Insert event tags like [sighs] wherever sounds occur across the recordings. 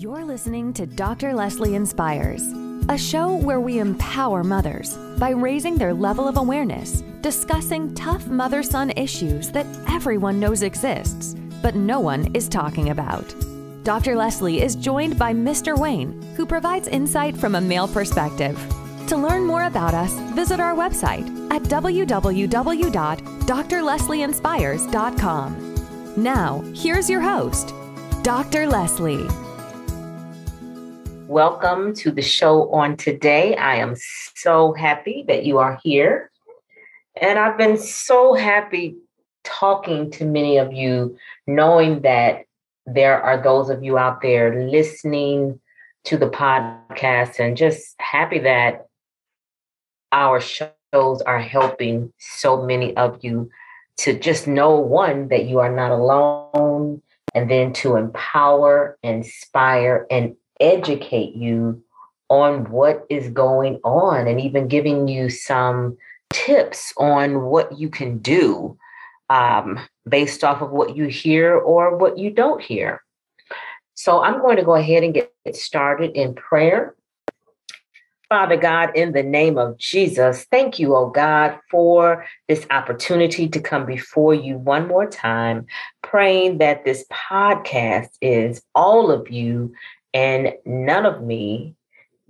You're listening to Dr. Leslie Inspires, a show where we empower mothers by raising their level of awareness, discussing tough mother son issues that everyone knows exists, but no one is talking about. Dr. Leslie is joined by Mr. Wayne, who provides insight from a male perspective. To learn more about us, visit our website at www.drlesleyinspires.com. Now, here's your host, Dr. Leslie. Welcome to the show on today. I am so happy that you are here. And I've been so happy talking to many of you, knowing that there are those of you out there listening to the podcast and just happy that our shows are helping so many of you to just know one, that you are not alone, and then to empower, inspire, and educate you on what is going on, and even giving you some tips on what you can do um, based off of what you hear or what you don't hear. So I'm going to go ahead and get started in prayer. Father God, in the name of Jesus, thank you, oh God, for this opportunity to come before you one more time, praying that this podcast is all of you and none of me,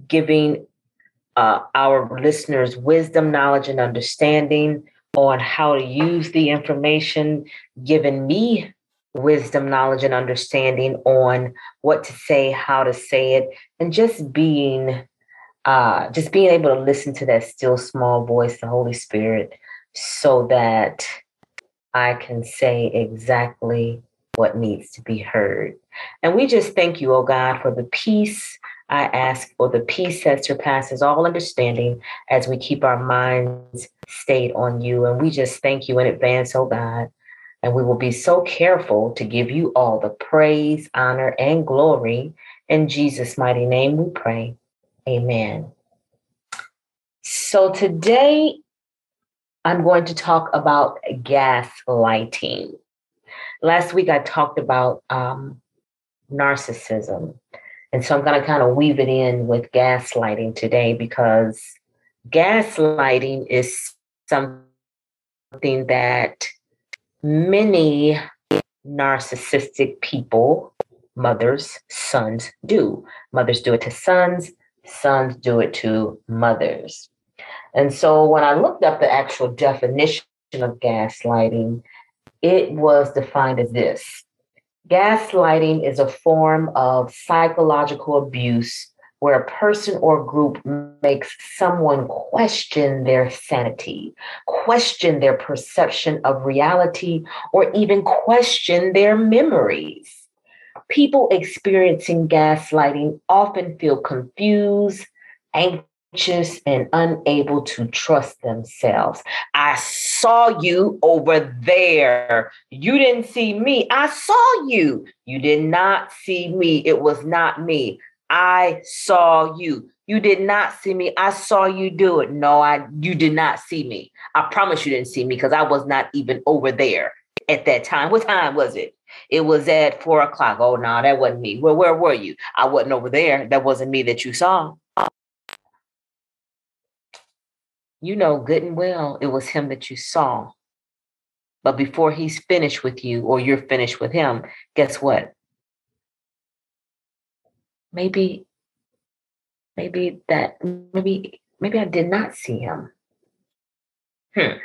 giving uh, our listeners wisdom, knowledge, and understanding on how to use the information, giving me wisdom, knowledge, and understanding on what to say, how to say it, and just being uh, just being able to listen to that still small voice, the Holy Spirit, so that I can say exactly what needs to be heard. And we just thank you, oh God, for the peace. I ask for the peace that surpasses all understanding as we keep our minds stayed on you. And we just thank you in advance, oh God. And we will be so careful to give you all the praise, honor, and glory. In Jesus' mighty name we pray. Amen. So today I'm going to talk about gaslighting. Last week I talked about um, narcissism. And so I'm going to kind of weave it in with gaslighting today because gaslighting is something that many narcissistic people, mothers, sons do. Mothers do it to sons, sons do it to mothers. And so when I looked up the actual definition of gaslighting, it was defined as this Gaslighting is a form of psychological abuse where a person or group makes someone question their sanity, question their perception of reality, or even question their memories. People experiencing gaslighting often feel confused, anxious, and unable to trust themselves. I saw you over there. You didn't see me. I saw you. You did not see me. It was not me. I saw you. You did not see me. I saw you do it. No, I you did not see me. I promise you didn't see me because I was not even over there at that time. What time was it? It was at four o'clock. Oh no, that wasn't me. Well, where were you? I wasn't over there. That wasn't me that you saw. You know good and well it was him that you saw. But before he's finished with you or you're finished with him, guess what? Maybe, maybe that, maybe, maybe I did not see him. Hmm.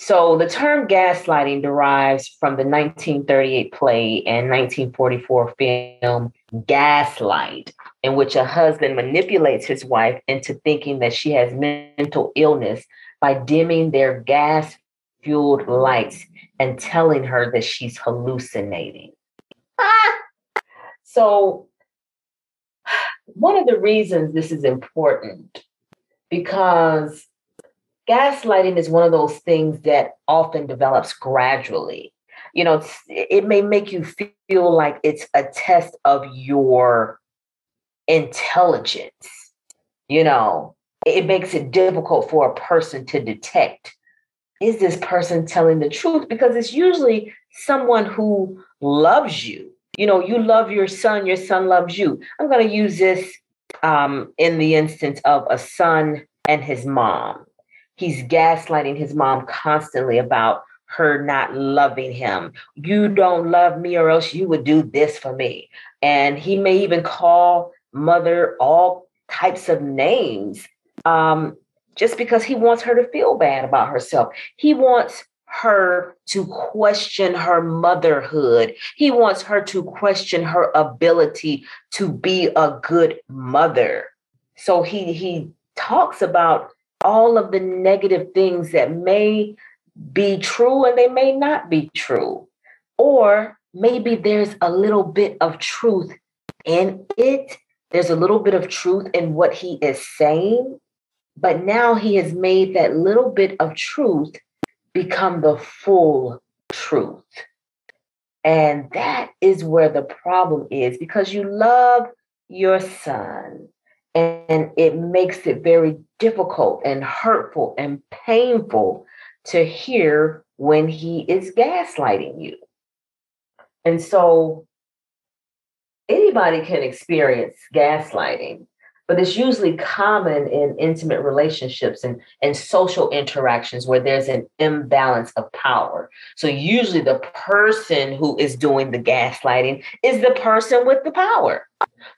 So the term gaslighting derives from the 1938 play and 1944 film Gaslight, in which a husband manipulates his wife into thinking that she has mental illness by dimming their gas fueled lights and telling her that she's hallucinating. Ah! So, [sighs] one of the reasons this is important because gaslighting is one of those things that often develops gradually. You know, it may make you feel like it's a test of your intelligence. You know, it makes it difficult for a person to detect is this person telling the truth? Because it's usually someone who loves you you know, you love your son, your son loves you. I'm going to use this um, in the instance of a son and his mom. He's gaslighting his mom constantly about her not loving him. You don't love me, or else you would do this for me. And he may even call mother all types of names um, just because he wants her to feel bad about herself. He wants her to question her motherhood. He wants her to question her ability to be a good mother. So he he talks about all of the negative things that may be true and they may not be true. Or maybe there's a little bit of truth in it. There's a little bit of truth in what he is saying. But now he has made that little bit of truth become the full truth. And that is where the problem is because you love your son and it makes it very difficult and hurtful and painful to hear when he is gaslighting you. And so anybody can experience gaslighting, but it's usually common in intimate relationships and, and social interactions where there's an imbalance of power. So usually the person who is doing the gaslighting is the person with the power.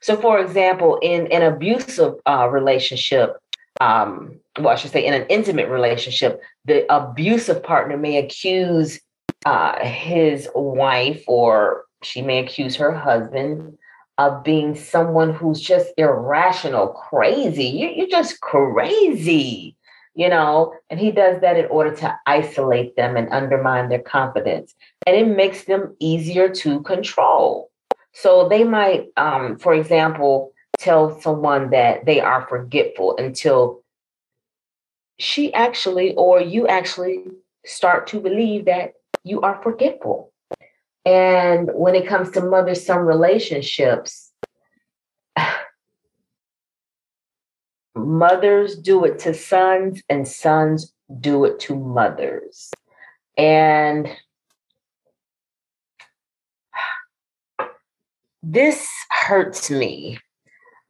So for example, in an abusive uh, relationship, um, well, I should say in an intimate relationship, the abusive partner may accuse uh, his wife or she may accuse her husband of being someone who's just irrational, crazy. You, you're just crazy, you know? And he does that in order to isolate them and undermine their confidence. And it makes them easier to control. So they might, um, for example, tell someone that they are forgetful until she actually or you actually start to believe that you are forgetful. And when it comes to mother son relationships, mothers do it to sons, and sons do it to mothers. And this hurts me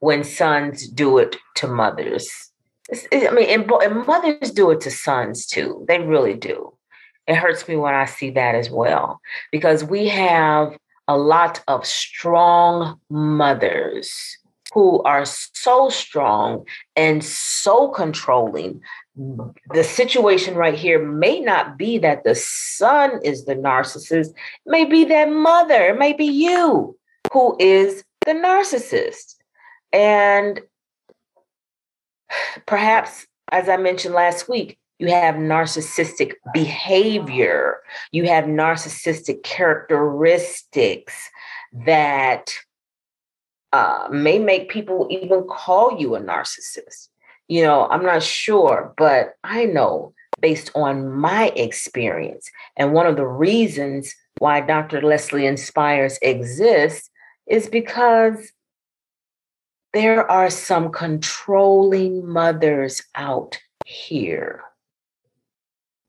when sons do it to mothers. I mean, and, and mothers do it to sons too. They really do it hurts me when I see that as well because we have a lot of strong mothers who are so strong and so controlling. The situation right here may not be that the son is the narcissist, it may be that mother, it may be you who is the narcissist. And [sighs] perhaps, as I mentioned last week, you have narcissistic behavior, you have narcissistic characteristics that uh, may make people even call you a narcissist. You know, I'm not sure, but I know based on my experience. And one of the reasons why Dr. Leslie Inspires exists is because there are some controlling mothers out here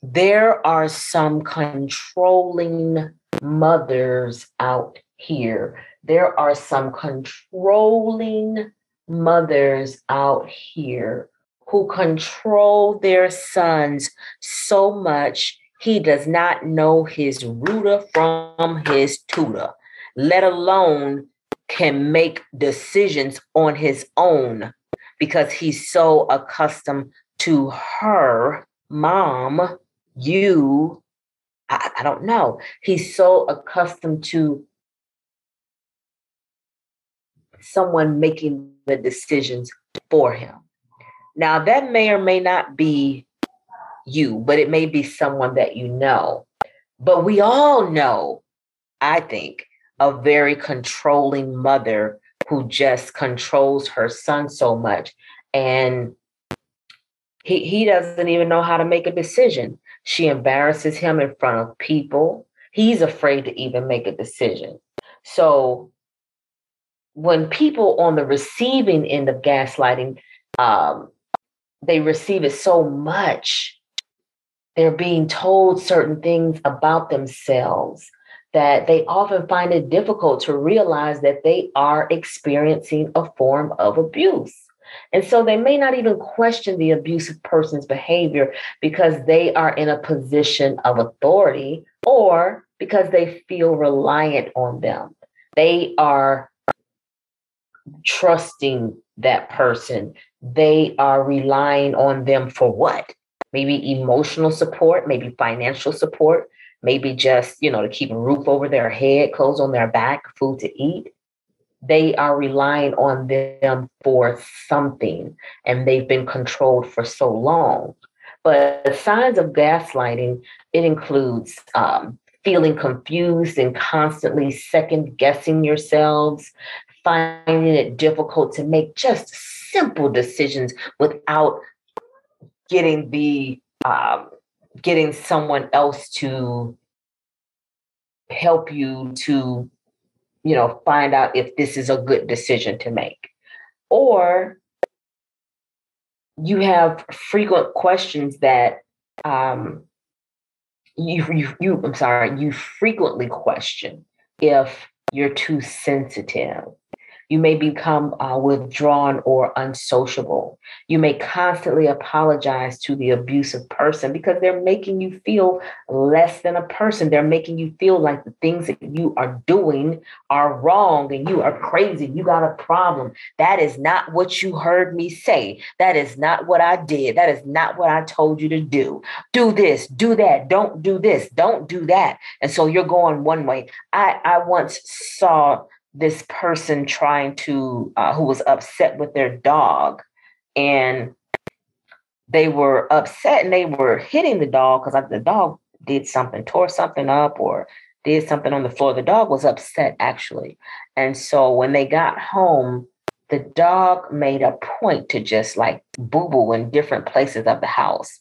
there are some controlling mothers out here. There are some controlling mothers out here who control their sons so much he does not know his rooter from his tutor, let alone can make decisions on his own because he's so accustomed to her mom you I, I don't know. He's so accustomed to someone making the decisions for him. Now that may or may not be you but it may be someone that you know. But we all know i think a very controlling mother who just controls her son so much and he, he doesn't even know how to make a decision she embarrasses him in front of people. He's afraid to even make a decision. So when people on the receiving end of gaslighting, um, they receive it so much, they're being told certain things about themselves that they often find it difficult to realize that they are experiencing a form of abuse. And so they may not even question the abusive person's behavior because they are in a position of authority or because they feel reliant on them. They are trusting that person. They are relying on them for what? Maybe emotional support, maybe financial support, maybe just, you know, to keep a roof over their head, clothes on their back, food to eat. They are relying on them for something and they've been controlled for so long. But the signs of gaslighting, it includes um, feeling confused and constantly second guessing yourselves, finding it difficult to make just simple decisions without getting the um, getting someone else to help you to you know find out if this is a good decision to make. Or you have frequent questions that um, you, you you I'm sorry you frequently question if you're too sensitive you may become uh, withdrawn or unsociable. You may constantly apologize to the abusive person because they're making you feel less than a person. They're making you feel like the things that you are doing are wrong and you are crazy. You got a problem. That is not what you heard me say. That is not what I did. That is not what I told you to do. Do this, do that. Don't do this. Don't do that. And so you're going one way. I, I once saw this person trying to uh, who was upset with their dog. And they were upset and they were hitting the dog because the dog did something tore something up or did something on the floor. The dog was upset actually. And so when they got home the dog made a point to just like boo boo in different places of the house.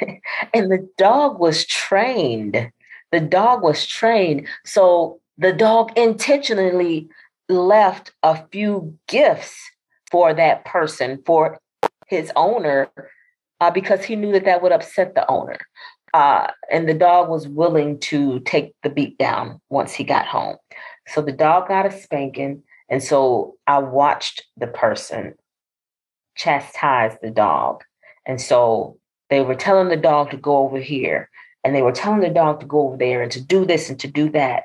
[laughs] And the dog was trained. The dog was trained. So the dog intentionally left a few gifts for that person, for his owner, uh, because he knew that that would upset the owner. Uh, and the dog was willing to take the beat down once he got home. So the dog got a spanking. And so I watched the person chastise the dog. And so they were telling the dog to go over here, and they were telling the dog to go over there and to do this and to do that.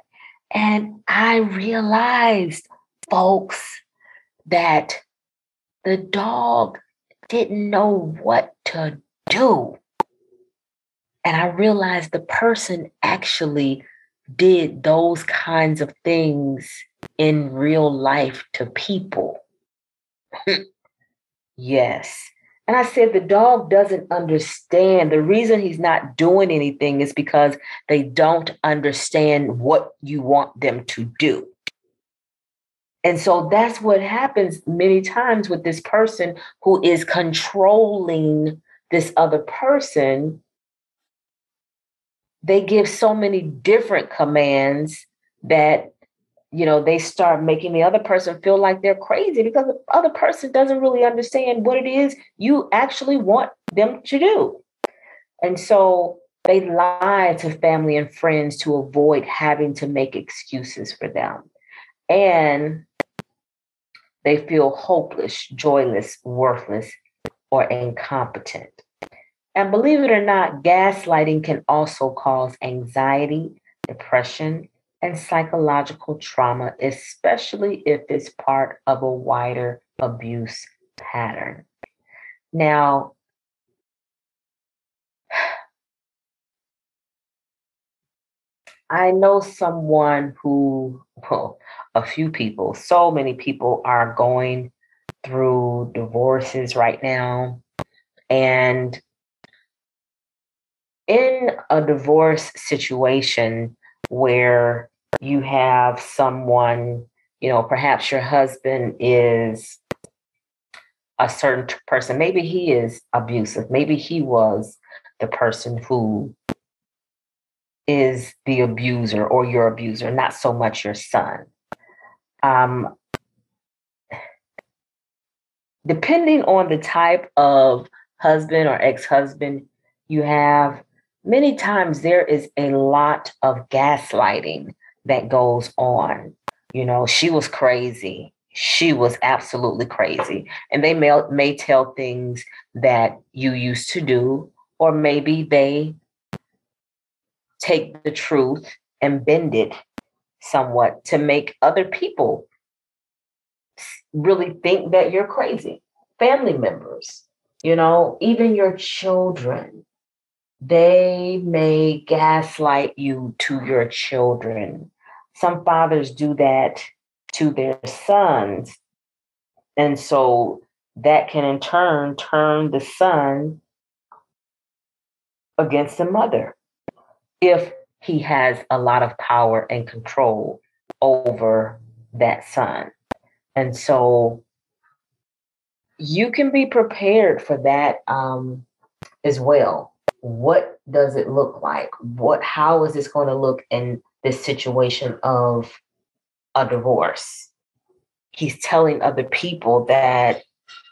And I realized, folks, that the dog didn't know what to do. And I realized the person actually did those kinds of things in real life to people. [laughs] yes. And I said, the dog doesn't understand. The reason he's not doing anything is because they don't understand what you want them to do. And so that's what happens many times with this person who is controlling this other person. They give so many different commands that you know, they start making the other person feel like they're crazy because the other person doesn't really understand what it is you actually want them to do. And so they lie to family and friends to avoid having to make excuses for them. And they feel hopeless, joyless, worthless, or incompetent. And believe it or not, gaslighting can also cause anxiety, depression, and psychological trauma, especially if it's part of a wider abuse pattern. Now, I know someone who, well, a few people, so many people are going through divorces right now. And in a divorce situation where you have someone, you know, perhaps your husband is a certain person. Maybe he is abusive. Maybe he was the person who is the abuser or your abuser, not so much your son. Um, depending on the type of husband or ex husband you have, many times there is a lot of gaslighting that goes on. You know, she was crazy. She was absolutely crazy. And they may, may tell things that you used to do, or maybe they take the truth and bend it somewhat to make other people really think that you're crazy. Family members, you know, even your children, they may gaslight you to your children. Some fathers do that to their sons. And so that can in turn turn the son against the mother if he has a lot of power and control over that son. And so you can be prepared for that um, as well. What does it look like? What how is this going to look in this situation of a divorce? He's telling other people that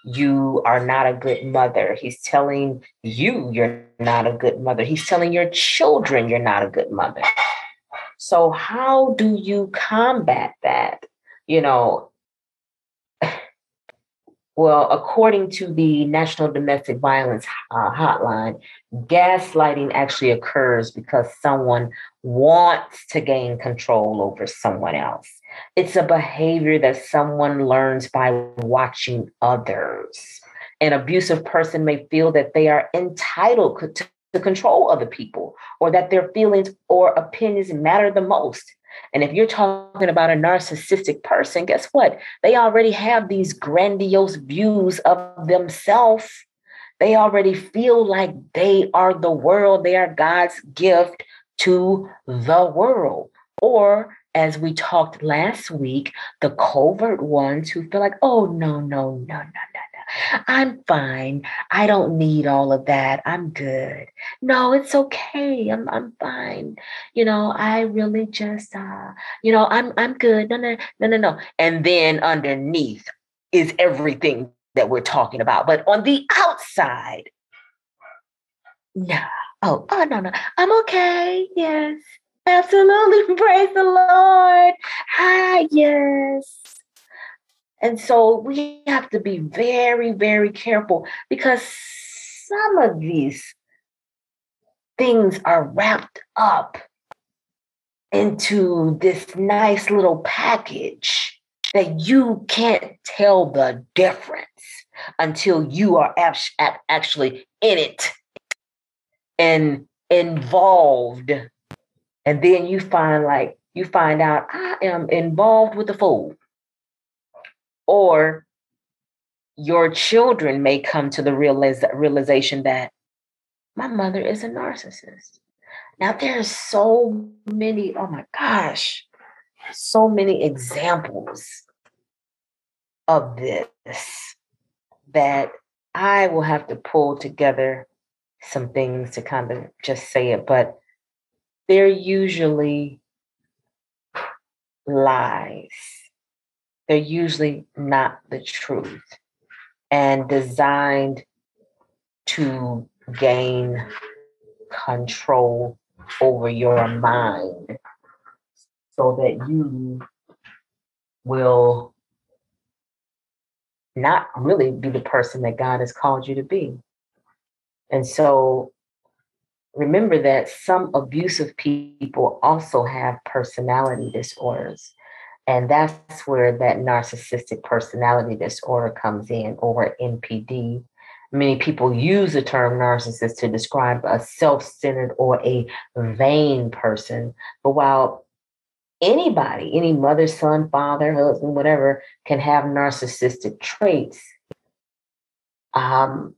you are not a good mother. He's telling you you're not a good mother. He's telling your children you're not a good mother. So, how do you combat that? You know, well, according to the National Domestic Violence uh, Hotline, gaslighting actually occurs because someone wants to gain control over someone else. It's a behavior that someone learns by watching others. An abusive person may feel that they are entitled to, control other people or that their feelings or opinions matter the most. And if you're talking about a narcissistic person, guess what? They already have these grandiose views of themselves. They already feel like they are the world, they are God's gift to the world. Or as we talked last week, the covert ones who feel like, oh, no, no, no, no, no. I'm fine. I don't need all of that. I'm good. No, it's okay. I'm I'm fine. You know, I really just uh, you know, I'm I'm good. No, no, no, no, no. And then underneath is everything that we're talking about. But on the outside, no. Oh, oh no, no. I'm okay. Yes. Absolutely. [laughs] Praise the Lord. Ah, yes. And so we have to be very, very careful because some of these things are wrapped up into this nice little package that you can't tell the difference until you are actually in it and involved and then you find like you find out I am involved with the fool. Or your children may come to the realiz- realization that my mother is a narcissist. Now there are so many, oh my gosh, so many examples of this that I will have to pull together some things to kind of just say it. But they're usually lies. They're usually not the truth and designed to gain control over your mind so that you will not really be the person that God has called you to be. And so remember that some abusive people also have personality disorders. And that's where that narcissistic personality disorder comes in, or NPD. Many people use the term narcissist to describe a self centered or a vain person. But while anybody, any mother, son, father, husband, whatever, can have narcissistic traits, um,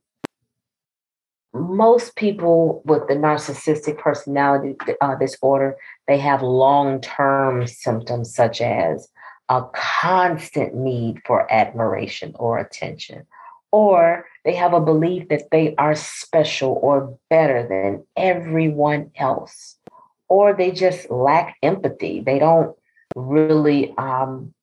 most people with the narcissistic personality uh, disorder they have long-term symptoms such as a constant need for admiration or attention or they have a belief that they are special or better than everyone else or they just lack empathy. They don't really um,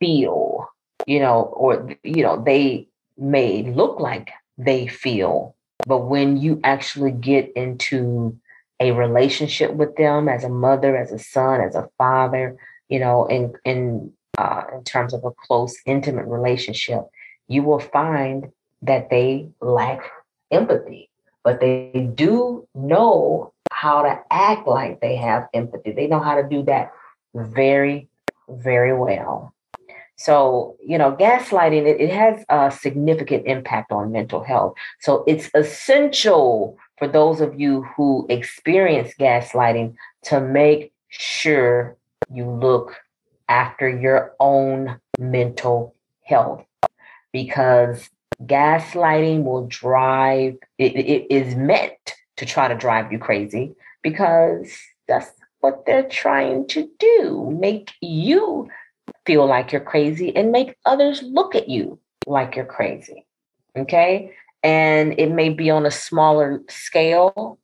feel you know or you know they may look like they feel but when you actually get into a relationship with them as a mother, as a son, as a father, you know, in in uh, in terms of a close, intimate relationship, you will find that they lack empathy, but they do know how to act like they have empathy. They know how to do that very, very well. So, you know, gaslighting, it, it has a significant impact on mental health. So it's essential for those of you who experience gaslighting to make sure you look after your own mental health because gaslighting will drive it, it is meant to try to drive you crazy because that's what they're trying to do make you feel like you're crazy and make others look at you like you're crazy okay and it may be on a smaller scale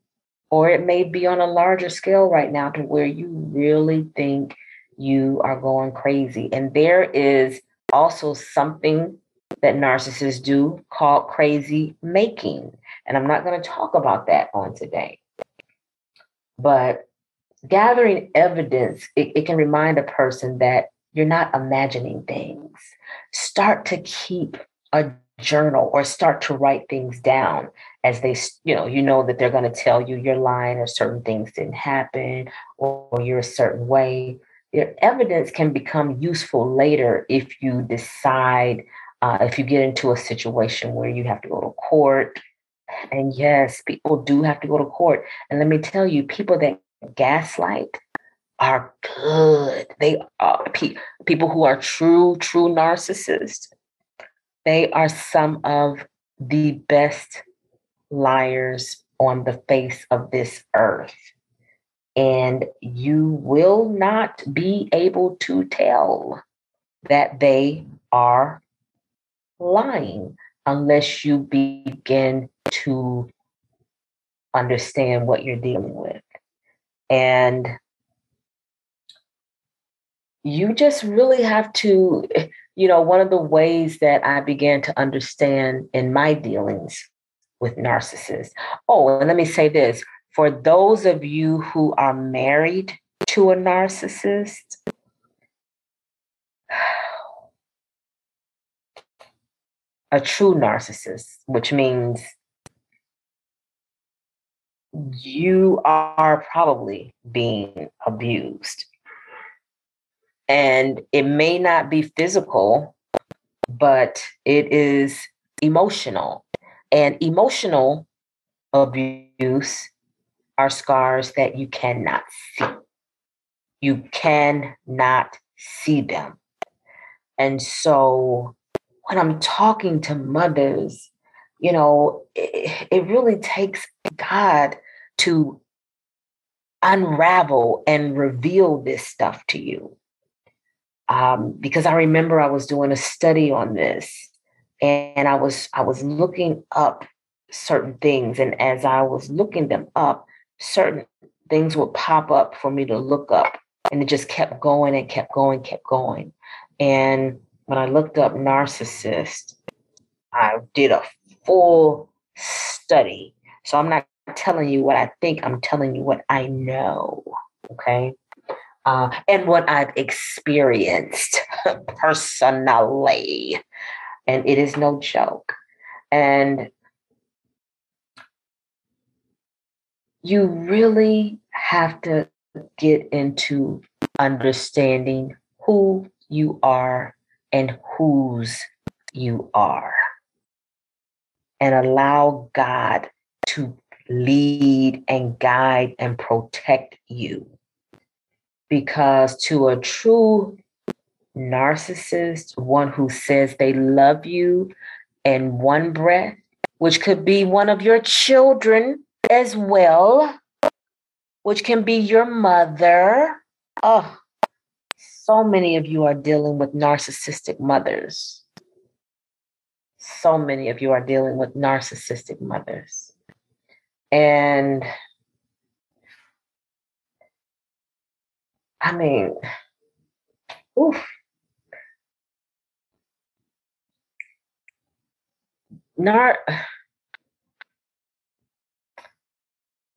or it may be on a larger scale right now to where you really think you are going crazy and there is also something that narcissists do called crazy making. And I'm not going to talk about that on today. But gathering evidence, it, it can remind a person that you're not imagining things. Start to keep a journal or start to write things down as they you know you know that they're going to tell you you're lying or certain things didn't happen or, or you're a certain way your evidence can become useful later if you decide uh, if you get into a situation where you have to go to court, and yes, people do have to go to court. And let me tell you, people that gaslight are good. They are pe- people who are true, true narcissists. They are some of the best liars on the face of this earth. And you will not be able to tell that they are lying unless you begin to understand what you're dealing with. And you just really have to, you know, one of the ways that I began to understand in my dealings with narcissists. Oh, and let me say this for those of you who are married to a narcissist, a true narcissist, which means you are probably being abused. And it may not be physical, but it is emotional. And emotional abuse are scars that you cannot see. You cannot see them. And so when I'm talking to mothers, you know, it, it really takes God to unravel and reveal this stuff to you. Um, because I remember I was doing a study on this and I was I was looking up certain things and as I was looking them up certain things would pop up for me to look up and it just kept going and kept going kept going and when I looked up narcissist, I did a full study. So I'm not telling you what I think, I'm telling you what I know. Okay. Uh, and what I've experienced [laughs] personally. And it is no joke. And you really have to get into understanding who you are and whose you are. And allow God to lead and guide and protect you. Because to a true narcissist, one who says they love you in one breath, which could be one of your children as well, which can be your mother. Oh, so many of you are dealing with narcissistic mothers. So many of you are dealing with narcissistic mothers. And I mean, oof. Nar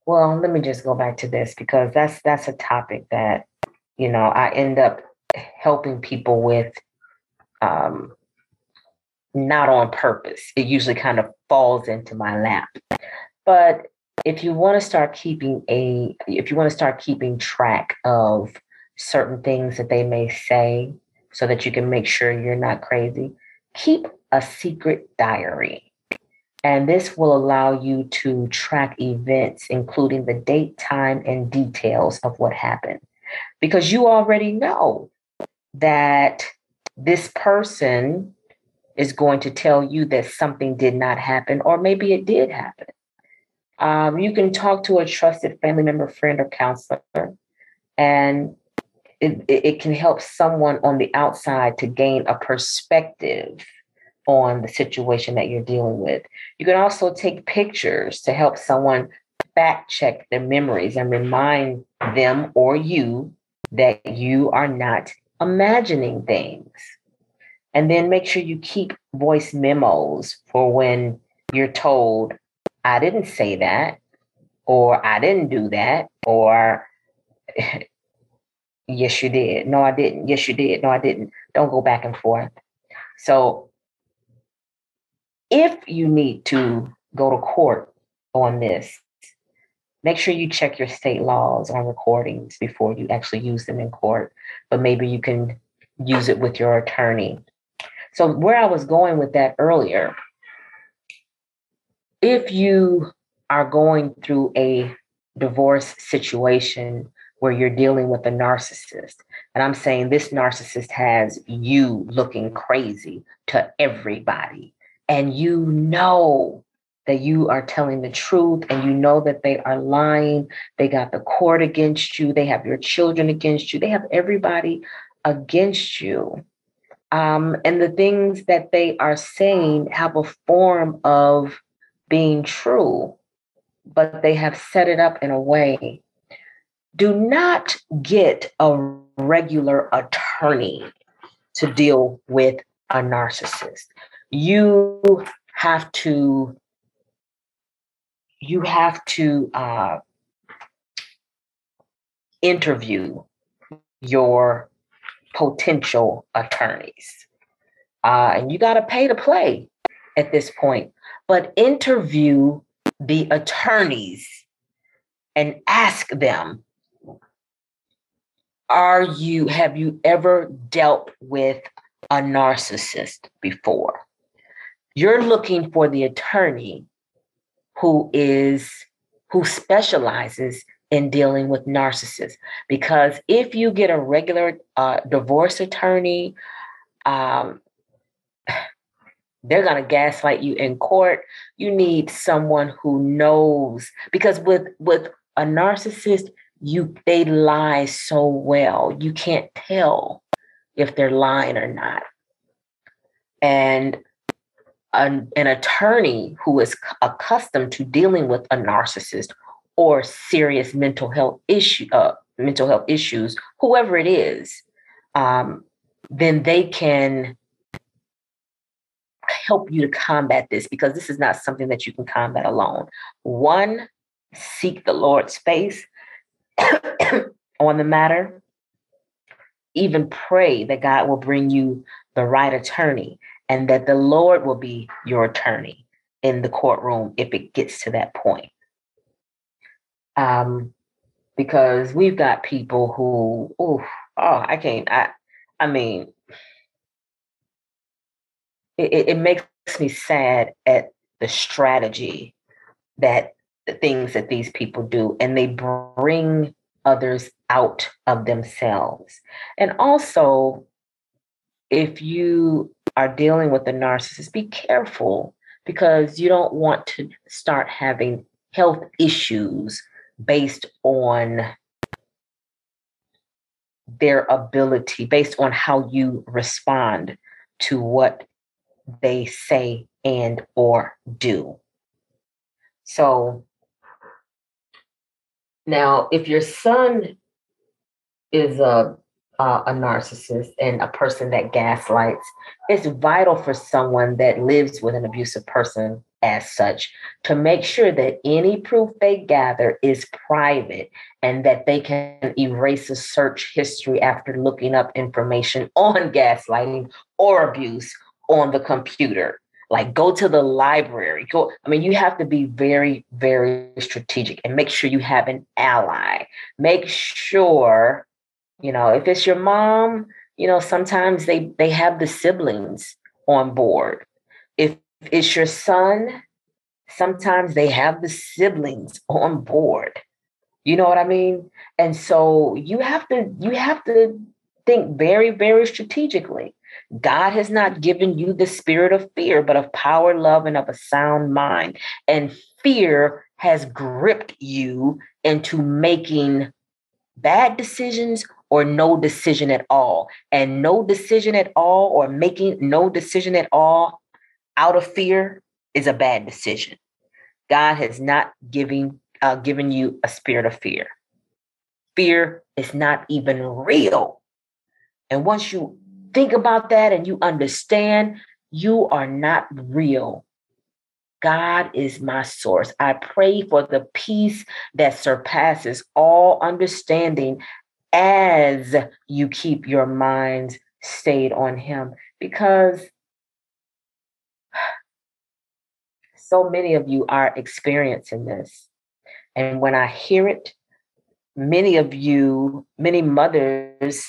well, let me just go back to this because that's that's a topic that you know I end up helping people with um, not on purpose. It usually kind of falls into my lap. But if you want to start keeping a if you want to start keeping track of certain things that they may say so that you can make sure you're not crazy, keep a secret diary. And this will allow you to track events, including the date, time, and details of what happened. Because you already know that this person is going to tell you that something did not happen, or maybe it did happen. Um, you can talk to a trusted family member, friend, or counselor, and it, it can help someone on the outside to gain a perspective on the situation that you're dealing with. You can also take pictures to help someone fact check their memories and remind them or you that you are not imagining things. And then make sure you keep voice memos for when you're told, I didn't say that, or I didn't do that, or [laughs] yes, you did. No, I didn't. Yes, you did. No, I didn't. Don't go back and forth. So if you need to go to court on this, make sure you check your state laws on recordings before you actually use them in court. But maybe you can use it with your attorney. So, where I was going with that earlier, if you are going through a divorce situation where you're dealing with a narcissist, and I'm saying this narcissist has you looking crazy to everybody, and you know that you are telling the truth and you know that they are lying. They got the court against you, they have your children against you, they have everybody against you. Um, and the things that they are saying have a form of being true, but they have set it up in a way. Do not get a regular attorney to deal with a narcissist. You have to you have to uh, interview your potential attorneys. Uh, and you got to pay to play at this point but interview the attorneys and ask them are you have you ever dealt with a narcissist before? You're looking for the attorney who is who specializes in dealing with narcissists. Because if you get a regular uh, divorce attorney um, they're going to gaslight you in court. You need someone who knows because with with a narcissist you they lie so well. You can't tell if they're lying or not. And an, an attorney who is accustomed to dealing with a narcissist or serious mental health issue, uh, mental health issues, whoever it is, um, then they can help you to combat this because this is not something that you can combat alone. One, seek the Lord's face [coughs] on the matter. Even pray that God will bring you the right attorney and that the Lord will be your attorney in the courtroom if it gets to that point. Um, because we've got people who, oh, oh, I can't, I, I mean, it, it makes me sad at the strategy that things that these people do, and they bring others out of themselves. And also, if you are dealing with a narcissist, be careful because you don't want to start having health issues based on their ability, based on how you respond to what they say and or do. So now if your son is a uh, a narcissist and a person that gaslights, it's vital for someone that lives with an abusive person as such to make sure that any proof they gather is private and that they can erase a search history after looking up information [laughs] on gaslighting or abuse on the computer like go to the library. Go i mean you have to be very very strategic and make sure you have an ally. Make sure you know if it's your mom you know sometimes they they have the siblings on board. If it's your son sometimes they have the siblings on board. You know what i mean? And so you have to you have to think very very strategically God has not given you the spirit of fear, but of power, love, and of a sound mind. And fear has gripped you into making bad decisions or no decision at all. And no decision at all or making no decision at all out of fear is a bad decision. God has not given uh, given you a spirit of fear. Fear is not even real. And once you think about that and you understand you are not real. God is my source. I pray for the peace that surpasses all understanding as you keep your minds stayed on Him because [sighs] so many of you are experiencing this. And when I hear it, many of you, many mothers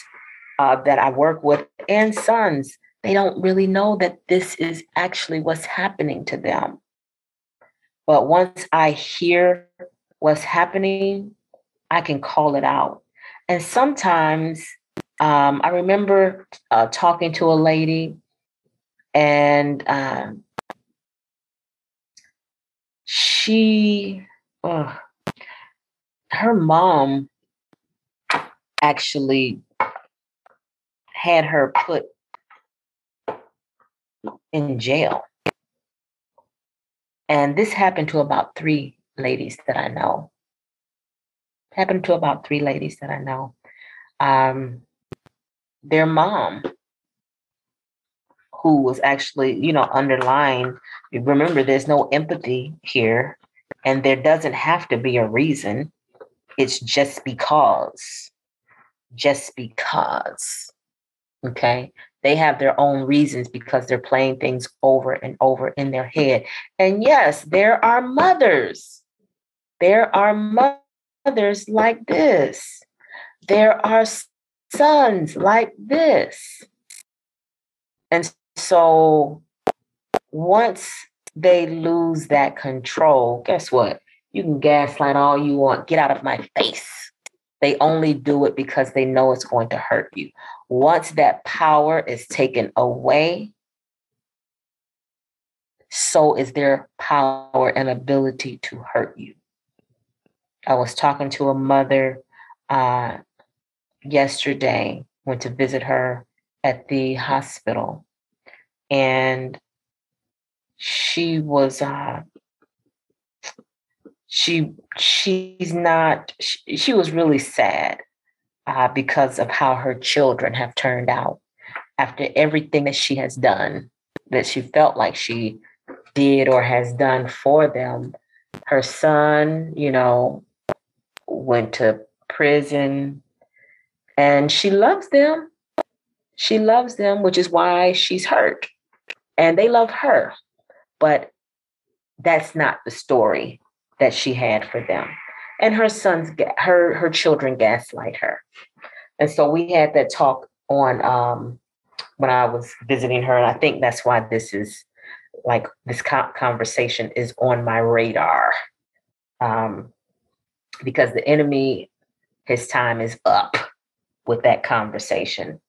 uh, that I work with and sons, they don't really know that this is actually what's happening to them. But once I hear what's happening, I can call it out. And sometimes um, I remember uh, talking to a lady, and uh, she, her mom actually had her put in jail. And this happened to about three ladies that I know. Happened to about three ladies that I know. Um, their mom, who was actually, you know, underlying, remember, there's no empathy here, and there doesn't have to be a reason. It's just because. Just because. Okay. They have their own reasons because they're playing things over and over in their head. And yes, there are mothers. There are mothers like this. There are sons like this. And so once they lose that control, guess what? You can gaslight all you want. Get out of my face. They only do it because they know it's going to hurt you. Once that power is taken away, so is their power and ability to hurt you. I was talking to a mother uh, yesterday, went to visit her at the hospital, and she was uh, she she's not she, she was really sad uh, because of how her children have turned out after everything that she has done that she felt like she did or has done for them her son you know went to prison and she loves them she loves them which is why she's hurt and they love her but that's not the story that she had for them. And her sons, her her children gaslight her. And so we had that talk on um, when I was visiting her, and I think that's why this is like this conversation is on my radar, um, because the enemy, his time is up with that conversation.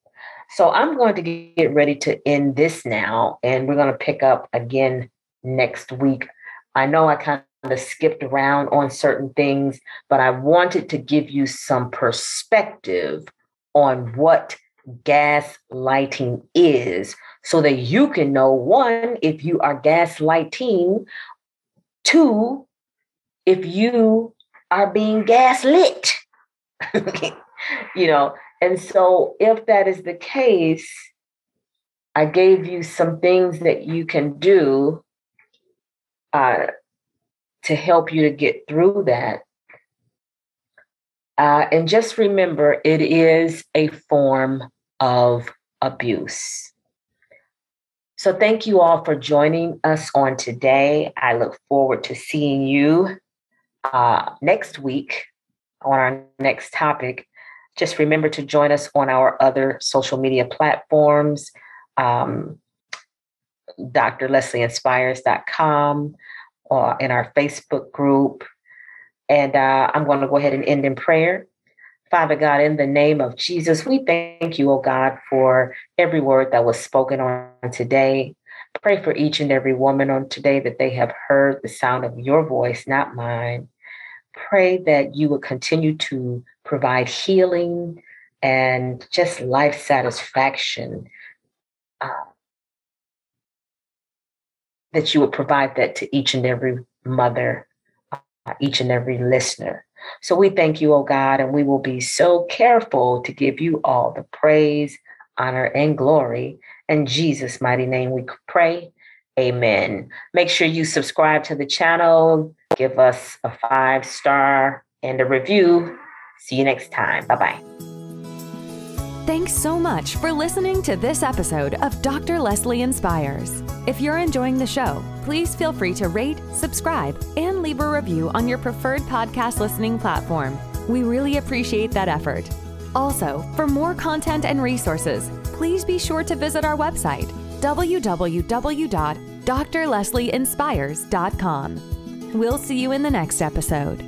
So I'm going to get ready to end this now, and we're going to pick up again next week. I know I kind of skipped around on certain things, but I wanted to give you some perspective on what gaslighting is so that you can know one, if you are gaslighting, two, if you are being gaslit. [laughs] you know, and so if that is the case, I gave you some things that you can do uh, to help you to get through that. Uh, and just remember, it is a form of abuse. So, thank you all for joining us on today. I look forward to seeing you uh, next week on our next topic. Just remember to join us on our other social media platforms. Um, drlesleyinspires.com or in our Facebook group. And uh, I'm going to go ahead and end in prayer. Father God, in the name of Jesus, we thank you, oh God, for every word that was spoken on today. Pray for each and every woman on today that they have heard the sound of your voice, not mine. Pray that you will continue to provide healing and just life satisfaction. Uh, that you would provide that to each and every mother, uh, each and every listener. So we thank you, oh God, and we will be so careful to give you all the praise, honor, and glory. In Jesus' mighty name we pray. Amen. Make sure you subscribe to the channel, give us a five star and a review. See you next time. Bye bye. Thanks so much for listening to this episode of Dr. Lesley Inspires. If you're enjoying the show, please feel free to rate, subscribe, and leave a review on your preferred podcast listening platform. We really appreciate that effort. Also, for more content and resources, please be sure to visit our website, www.drlesleyinspires.com. We'll see you in the next episode.